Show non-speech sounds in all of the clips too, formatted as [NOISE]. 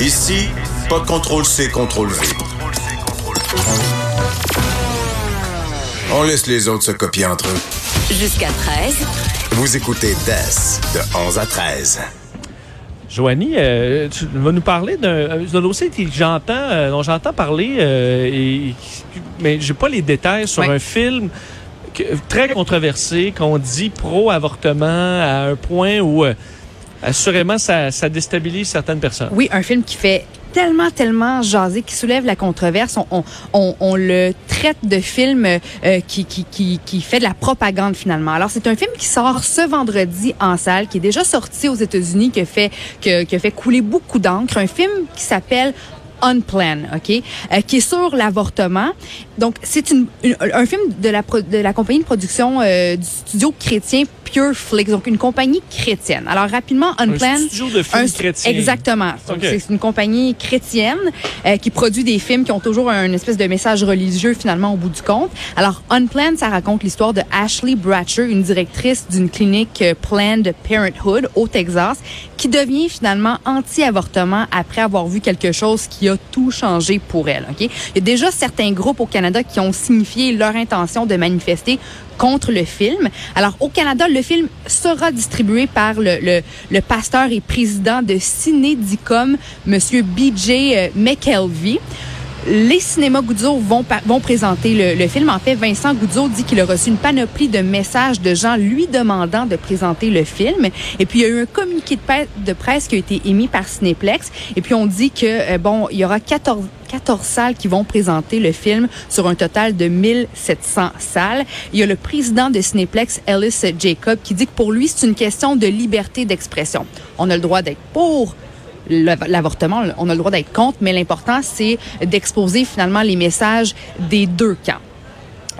Ici, pas de contrôle C, contrôle V. On laisse les autres se copier entre eux. Jusqu'à 13. Vous écoutez DES de 11 à 13. Joanie, euh, tu vas nous parler d'un euh, d'un dossier que j'entends, euh, dont j'entends parler, euh, et, mais j'ai pas les détails sur Oui. un film que- très controversé qu'on dit pro-avortement à un point où euh, assurément ça, déstabilise certaines personnes. Oui, un film qui fait tellement, tellement jasé, qui soulève la controverse. On, le traite de film euh, qui, fait de la propagande finalement. Alors, c'est un film qui sort ce vendredi en salle, qui est déjà sorti aux États-Unis, qui qui a fait couler beaucoup d'encre. Un film qui s'appelle Unplanned, OK, euh, qui est sur l'avortement. Donc, c'est une, une- un film de la, pro- de la compagnie de production euh, du studio chrétien Pure Flix, donc une compagnie chrétienne. Alors, rapidement, Un Unplanned... studio de films Un- chrétiens. Exactement. Donc, OK. C'est une compagnie chrétienne euh, qui produit des films qui ont toujours un espèce de message religieux finalement au bout du compte. Alors, Unplanned, ça raconte l'histoire de Ashley Bratcher, une directrice d'une clinique euh, Planned Parenthood au Texas, qui devient finalement anti-avortement après avoir vu quelque chose qui a tout changé pour elle. Il y a déjà certains groupes au Canada qui ont signifié leur intention de manifester contre le film. Alors, au Canada, le film sera distribué par le, le, pasteur et président de Cinédicom, Monsieur B.J. euh, McKelvey. Les cinémas Goudzo vont, vont présenter le, le film. En fait, Vincent Goudzo dit qu'il a reçu une panoplie de messages de gens lui demandant de présenter le film. Et puis, il y a eu un communiqué de, presse qui a été émis par Cinéplex. Et puis, on dit que, euh, bon, il y aura 14, 14 salles qui vont présenter le film sur un total de 1700 salles. Il y a le président de Cinéplex, Ellis Jacob, qui dit que pour lui, c'est une question de liberté d'expression. On a le droit d'être pour l'avortement, on a le droit d'être contre, mais l'important, c'est d'exposer finalement les messages des deux camps.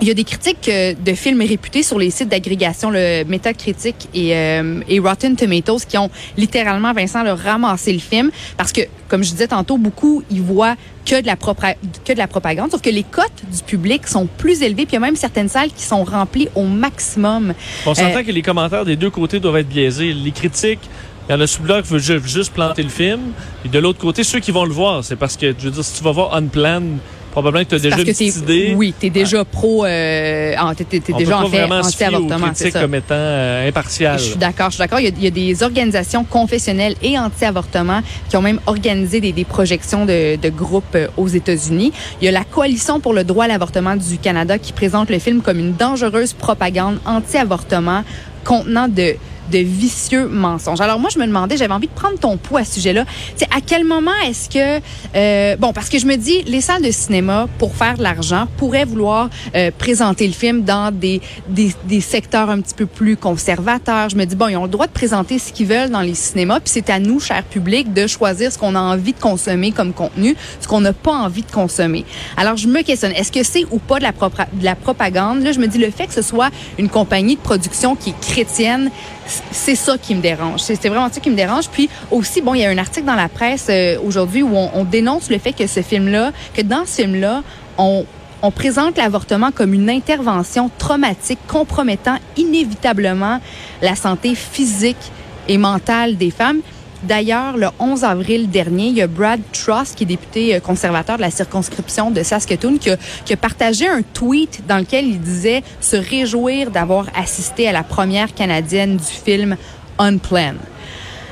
Il y a des critiques euh, de films réputés sur les sites d'agrégation, le Metacritic et, euh, et Rotten Tomatoes, qui ont littéralement, Vincent, le ramassé le film. Parce que, comme je disais tantôt, beaucoup, ils voient que de la, que de la propagande. Sauf que les cotes du public sont plus élevées. Puis il y a même certaines salles qui sont remplies au maximum. On s'entend Euh, que les commentaires des deux côtés doivent être biaisés. Les critiques, il y en a sous le bloc qui ju- juste planter le film. Et de l'autre côté, ceux qui vont le voir, c'est parce que, je veux dire, si tu vas voir Unplanned, probablement que tu as déjà une petite idée. oui, t'es déjà pro, euh, t'es On déjà en fait anti-avortement, c'est comme étant euh, impartial. Je suis d'accord, je suis d'accord. Il, y a- il y a des organisations confessionnelles et anti-avortement qui ont même organisé des, des projections de, de groupes euh, aux États-Unis. Il y a la Coalition pour le droit à l'avortement du Canada qui présente le film comme une dangereuse propagande anti-avortement contenant de de vicieux mensonges. Alors moi, je me demandais, j'avais envie de prendre ton pouls à ce sujet-là. Sais, à quel moment est-ce que... euh, bon, parce que je me dis, les salles de cinéma, pour faire de l'argent, pourraient vouloir euh, présenter le film dans des, des, des secteurs un petit peu plus conservateurs. Je me dis, bon, ils ont le droit de présenter ce qu'ils veulent dans les cinémas, puis c'est à nous, cher public, de choisir ce qu'on a envie de consommer comme contenu, ce qu'on n'a pas envie de consommer. Alors, je me questionne, est-ce que c'est ou pas de la, de la propagande? Là, je me dis, le fait que ce soit une compagnie de production qui est chrétienne, c'est ça qui me dérange. C'est vraiment ça qui me dérange. Puis aussi, bon, il y a un article dans la presse euh, aujourd'hui où on, on dénonce le fait que ce film-là, que dans ce film-là, on, on présente l'avortement comme une intervention traumatique compromettant inévitablement la santé physique et mentale des femmes. D'ailleurs, le 11 avril dernier, il y a Brad Truss, qui est député euh, conservateur de la circonscription de Saskatoon, qui a, qui a partagé un tweet dans lequel il disait se réjouir d'avoir assisté à la première canadienne du film Unplanned.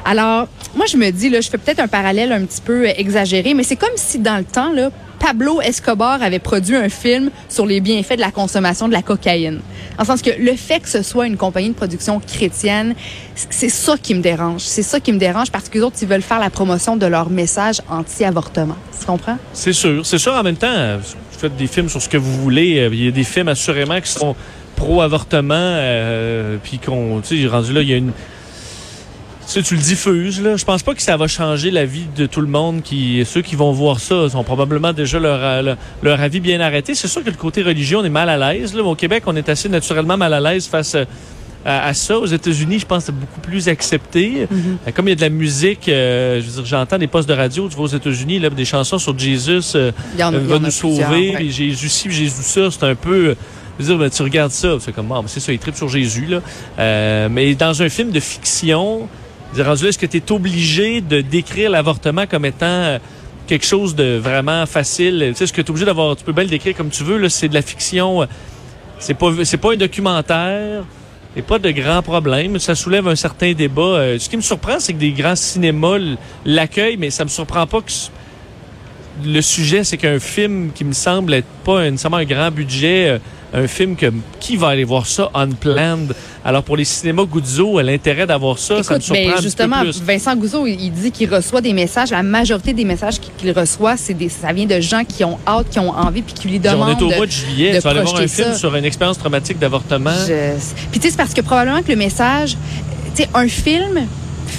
Alors, moi, je me dis, là, je fais peut-être un parallèle un petit peu euh, exagéré, mais c'est comme si dans le temps, là, Pablo Escobar avait produit un film sur les bienfaits de la consommation de la cocaïne. En sens que le fait que ce soit une compagnie de production chrétienne, c'est ça qui me dérange. C'est ça qui me dérange parce que les autres, ils veulent faire la promotion de leur message anti-avortement. Tu comprends? C'est sûr. C'est sûr, en même temps, vous faites des films sur ce que vous voulez. Euh, Il y a des films, assurément, qui sont pro-avortement. euh, puis qu'on, tu sais, rendu là, il y a une... Tu sais, tu le diffuses, là. Je pense pas que ça va changer la vie de tout le monde. Qui, ceux qui vont voir ça ont probablement déjà leur, euh, leur, leur avis bien arrêté. C'est sûr que le côté religieux, on est mal à l'aise. Là. Au Québec, on est assez naturellement mal à l'aise face euh, à, à ça. Aux États-Unis, je pense que c'est beaucoup plus accepté. Euh, Comme il y a de la musique, euh, je veux dire, j'entends des postes de radio, tu vois, aux États-Unis, là, des chansons sur Jesus euh, va nous sauver, puis Jésus ci, Jésus ça, c'est un peu... je veux dire, ben, tu regardes ça, c'est comme, ah, ben, c'est ça, il tripe sur Jésus, là. Euh, mais dans un film de fiction, Dire, rendu est-ce que tu es obligé de décrire l'avortement comme étant euh, quelque chose de vraiment facile? Tu sais, est-ce que tu es obligé d'avoir, tu peux bien le décrire comme tu veux, là, c'est de la fiction, euh, c'est pas, c'est pas un documentaire. Et pas de grands problèmes. Ça soulève un certain débat. Euh, ce qui me surprend, c'est que des grands cinémas l'accueillent, mais ça me surprend pas que le sujet, c'est qu'un film qui me semble être pas nécessairement un grand budget, un film que qui va aller voir ça unplanned? Alors pour les cinémas Guzzo, l'intérêt d'avoir ça, ça me Écoute, surprend ben, justement, petit peu plus. Vincent Gouzeau, il dit qu'il reçoit des messages. La majorité des messages qu'il reçoit, c'est des, ça vient de gens qui ont hâte, qui ont envie, puis qui lui Puis On demandent. est au de- mois de juillet, de tu vas aller voir un projeter film ça. sur une expérience traumatique d'avortement. Je- Puis tu sais, c'est parce que probablement que le message, tu sais, un film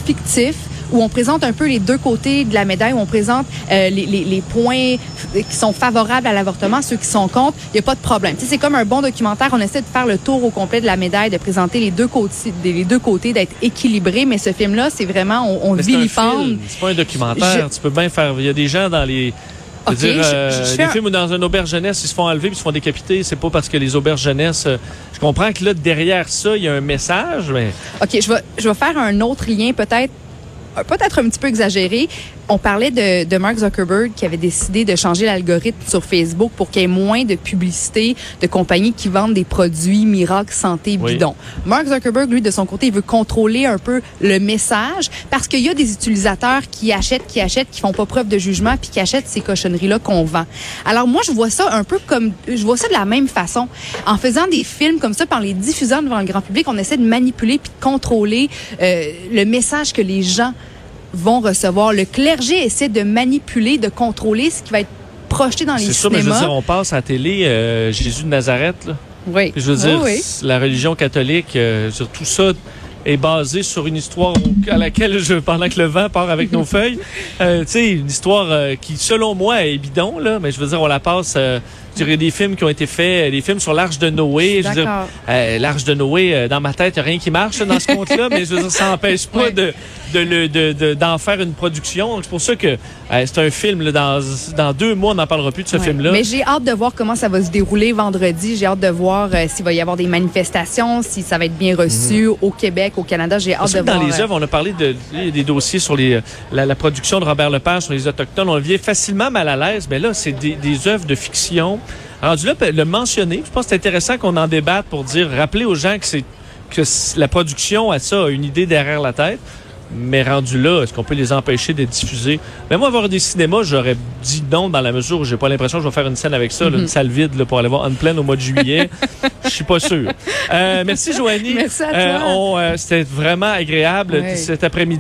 fictif où on présente un peu les deux côtés de la médaille, où on présente euh, les, les- les points qui sont favorables à l'avortement, ceux qui sont contre, il n'y a pas de problème. C'est comme un bon documentaire, on essaie de faire le tour au complet de la médaille, de présenter les deux côtés, les deux côtés, d'être équilibré, mais ce film-là, c'est vraiment, on, on vilipende. film, c'est pas un documentaire. Tu peux bien faire. Il y a des gens dans les. Je veux Ok, dire, je- euh, je- je des fais un- films où dans un auberge jeunesse, ils se font enlever puis ils se font décapiter. C'est pas parce que les auberges jeunesse. euh, je comprends que là, derrière ça, il y a un message, mais. OK, je vais, je vais faire un autre lien peut-être euh, peut-être un petit peu exagéré. On parlait de, de Mark Zuckerberg qui avait décidé de changer l'algorithme sur Facebook pour qu'il y ait moins de publicité de compagnies qui vendent des produits miracles santé Oui. bidons. Mark Zuckerberg, lui, de son côté, il veut contrôler un peu le message parce qu'il y a des utilisateurs qui achètent, qui achètent, qui font pas preuve de jugement puis qui achètent ces cochonneries-là qu'on vend. Alors moi, je vois ça un peu comme, je vois ça de la même façon. En faisant des films comme ça, par les diffusant devant le grand public, on essaie de manipuler puis de contrôler euh, le message que les gens vont recevoir. Le clergé essaie de manipuler, de contrôler ce qui va être projeté dans les C'est sûr, mais je veux cinémas. dire, on passe à la télé euh, Jésus de Nazareth, là. oui. Je veux dire, Oui, oui. la religion catholique, euh, sur tout ça est basé sur une histoire à laquelle je pendant que le vent part avec nos feuilles, [LAUGHS] euh, tu sais, une histoire euh, qui selon moi est bidon là, mais je veux dire on la passe. Euh, je dirais des films qui ont été faits, des films sur l'arche de Noé. Je veux dire, euh, l'arche de Noé, euh, dans ma tête, il n'y a rien qui marche dans ce compte-là, mais je veux dire, ça n'empêche pas de de le- de- de- d'en faire une production. Donc, C'est pour ça que euh, c'est un film. Là, dans, dans deux mois, on n'en parlera plus de ce Ouais. film-là. Mais j'ai hâte de voir comment ça va se dérouler vendredi. J'ai hâte de voir euh, s'il va y avoir des manifestations, si ça va être bien reçu au Québec, au Canada. J'ai hâte de que dans voir. les euh, œuvres, on a parlé de, des dossiers sur les, la, la production de Robert Lepage sur les Autochtones. On vient facilement mal à l'aise, mais là, c'est des, des œuvres de fiction. Rendu là, le mentionner, je pense que c'est intéressant qu'on en débatte pour dire, rappeler aux gens que c'est que la production a ça, a une idée derrière la tête. Mais rendu là, est-ce qu'on peut les empêcher d'être diffusés? Mais moi, avoir des cinémas, j'aurais dit non dans la mesure où j'ai pas l'impression que je vais faire une scène avec ça, là, une salle vide là, pour aller voir Unplanned au mois de juillet. Je suis pas sûr. Euh, merci, Joanie. [LAUGHS] Merci à Euh, toi. euh, C'était vraiment agréable cet après-midi.